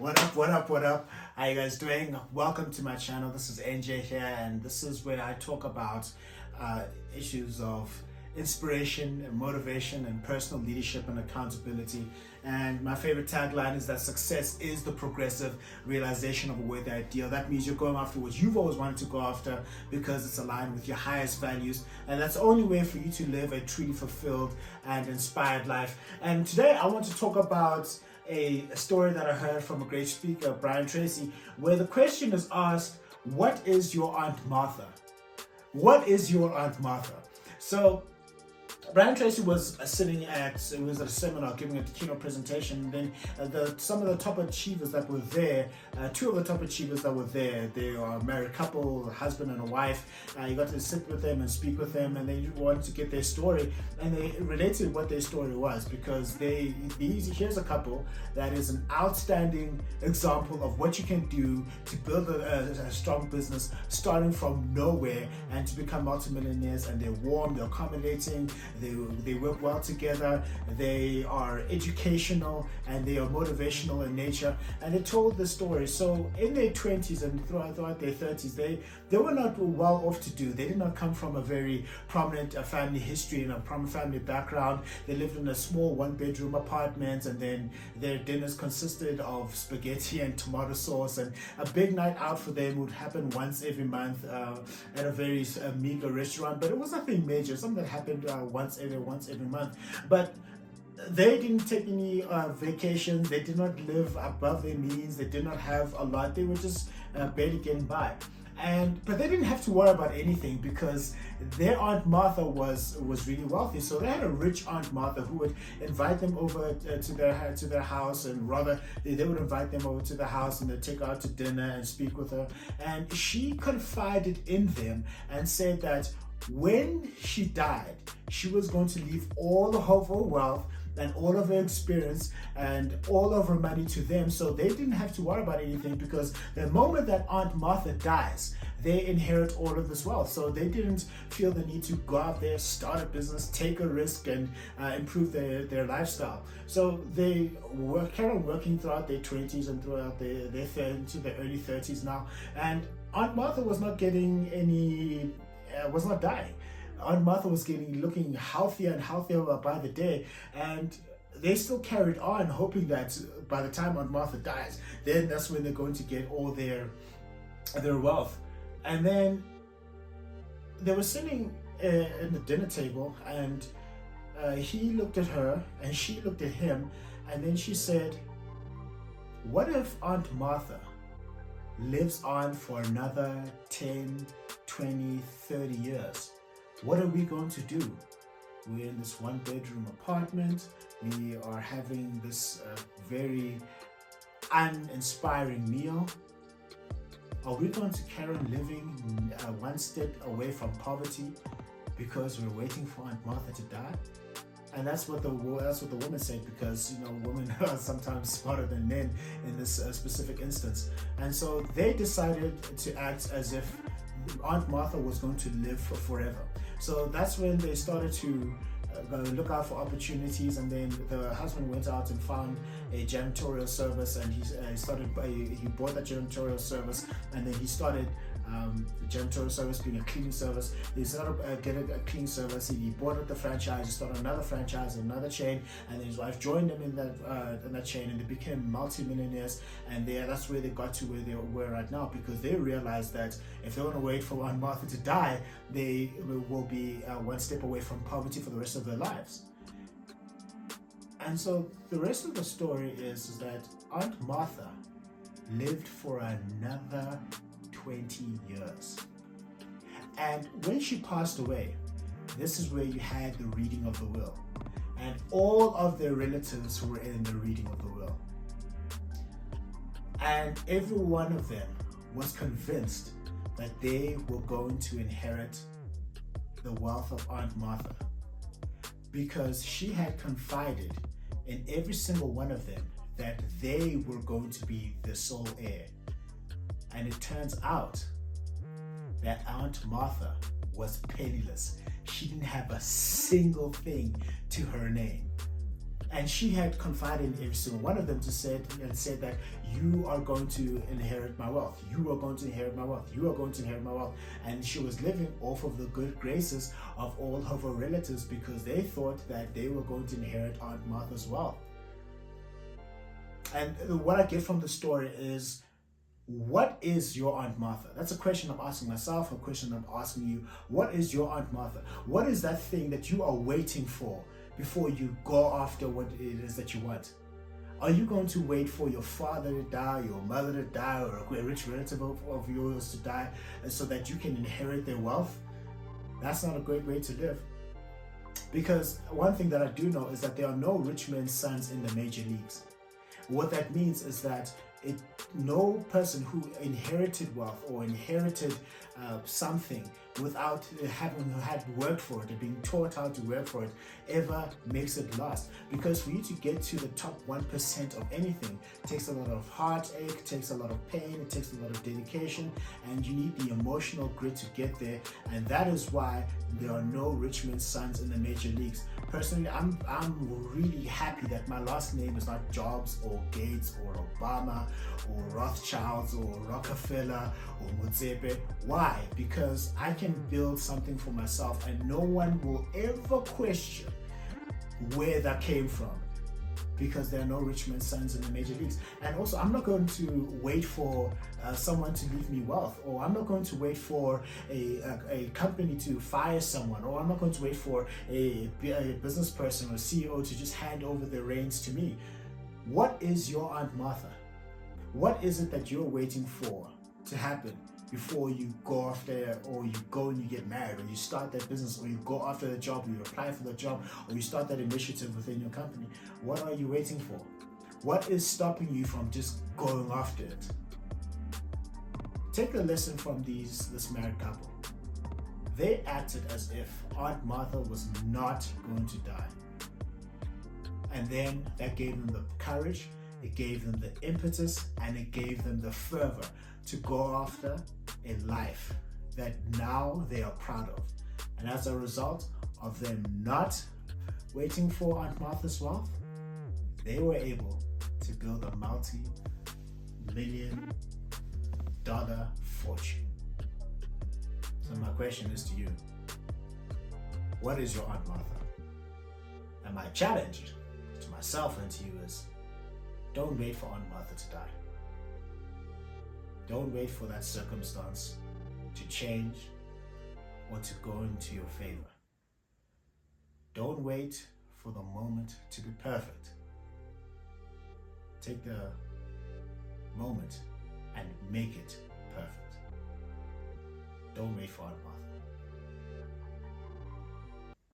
What up, what up, what up? How you guys doing? Welcome to my channel. This is NJ here, and this is where I talk about uh, issues of inspiration and motivation and personal leadership and accountability. And my favorite tagline is that success is the progressive realization of a worthy ideal. That means you're going after what you've always wanted to go after because it's aligned with your highest values. And that's the only way for you to live a truly fulfilled and inspired life. And today I want to talk about a, a story that I heard from a great speaker, Brian Tracy, where the question is asked, What is your Aunt Martha? What is your Aunt Martha? So Brian Tracy was uh, sitting at it was at a seminar giving a keynote presentation. Then uh, the some of the top achievers that were there, uh, two of the top achievers that were there, they are a married couple, a husband and a wife. Uh, you got to sit with them and speak with them, and they wanted to get their story, and they related what their story was because they these here's a couple that is an outstanding example of what you can do to build a, a, a strong business starting from nowhere and to become multimillionaires. And they're warm, they're accommodating they, they work well together, they are educational and they are motivational in nature. And they told the story. So in their 20s and throughout, throughout their 30s, they, they were not well off to do. They did not come from a very prominent uh, family history and a prominent family background. They lived in a small one bedroom apartment and then their dinners consisted of spaghetti and tomato sauce and a big night out for them would happen once every month uh, at a very uh, meager restaurant. But it was nothing major, something that happened uh, once once every once every month. But they didn't take any uh, vacations. They did not live above their means. They did not have a lot. They were just uh, barely getting by. And but they didn't have to worry about anything because their aunt Martha was was really wealthy. So they had a rich aunt Martha who would invite them over uh, to their to their house, and rather they, they would invite them over to the house and they'd take her out to dinner and speak with her. And she confided in them and said that when she died, she was going to leave all of her wealth and all of her experience and all of her money to them. So they didn't have to worry about anything because the moment that aunt martha dies they inherit all of this wealth. So they didn't feel the need to go out there start a business take a risk and uh, improve their, their lifestyle. So they were kind of working throughout their 20s and throughout their, their into their early 30s now. And aunt martha was not getting any was not dying. Aunt Martha was getting looking healthier and healthier by the day, and they still carried on, hoping that by the time Aunt Martha dies, then that's when they're going to get all their their wealth. And then they were sitting uh, in the dinner table, and uh, he looked at her, and she looked at him, and then she said, "What if Aunt Martha lives on for another 10, 20, 30 years. What are we going to do? We're in this one bedroom apartment. We are having this uh, very uninspiring meal. Are we going to carry on living uh, one step away from poverty because we're waiting for Aunt Martha to die? and that's what the that's what the woman said because you know women are sometimes smarter than men in this uh, specific instance and so they decided to act as if aunt martha was going to live for forever. So that's when they started to uh, look out for opportunities and then the husband went out and found a janitorial service and he uh, started he bought that janitorial service and then he started um, the janitorial service being a cleaning service. He started uh, get a, a clean service. He, bought up the franchise, he started another franchise, another chain, and his wife joined him in that uh, in that chain, and they became multi-millionaires. And they, that's where they got to where they were right now because they realized that if they want to wait for Aunt Martha to die, they will be uh, one step away from poverty for the rest of their lives. And so the rest of the story is, is that Aunt Martha lived for another 20 years. And when she passed away, this is where you had the reading of the will. And all of their relatives were in the reading of the will. And every one of them was convinced that they were going to inherit the wealth of Aunt Martha because she had confided in every single one of them that they were going to be the sole heir and it turns out that Aunt Martha was penniless. She didn't have a single thing to her name. and she had confided in every single one of them to said and said that you are going to inherit my wealth you are going to inherit my wealth you are going to inherit my wealth and she was living off of the good graces of all of her relatives because they thought that they were going to inherit aunt martha's wealth and what i get from the story is what is your Aunt Martha? That's a question I'm asking myself, a question I'm asking you. What is your Aunt Martha? What is that thing that you are waiting for before you go after what it is that you want? Are you going to wait for your father to die, your mother to die, or a rich relative of, yours to die uh, so that you can inherit their wealth? That's not a great way to live. Because one thing that I do know is that there are no rich men's sons in the major leagues. What that means is that it, no person who inherited wealth or inherited uh, something without having had worked for it and being taught how to work for it ever makes it last. Because for you to get to the top 1% of anything takes a lot of heartache takes a lot of pain it takes a lot of dedication and you need the emotional grit to get there. And that is why there are no rich men's sons in the major leagues. Personally i'm i'm really happy that my last name is not jobs or gates or obama or rothschilds or rockefeller or motsepe why? Because i can build something for myself and no one will ever question where that came from because there are no rich men's sons in the major leagues. And also, I'm not going to wait for uh, someone to leave me wealth, or I'm not going to wait for a, a, a, company to fire someone, or I'm not going to wait for a, a business person or CEO to just hand over the reins to me. What is your Aunt Martha? What is it that you're waiting for to happen? Before you go after or you go and you get married or you start that business or you go after the job or you apply for the job or you start that initiative within your company what are you waiting for? What is stopping you from just going after it? Take a lesson from these this married couple. They acted as if aunt martha was not going to die. And then that gave them the courage it gave them the impetus and it gave them the fervor to go after a life that now they are proud of. And as a result of them not waiting for Aunt Martha's wealth, they were able to build a multi million dollar fortune. So, my question is to you what is your Aunt Martha? And my challenge to myself and to you is don't wait for Aunt Martha to die. Don't wait for that circumstance to change or to go into your favor. Don't wait for the moment to be perfect. Take the moment and make it perfect. Don't wait for.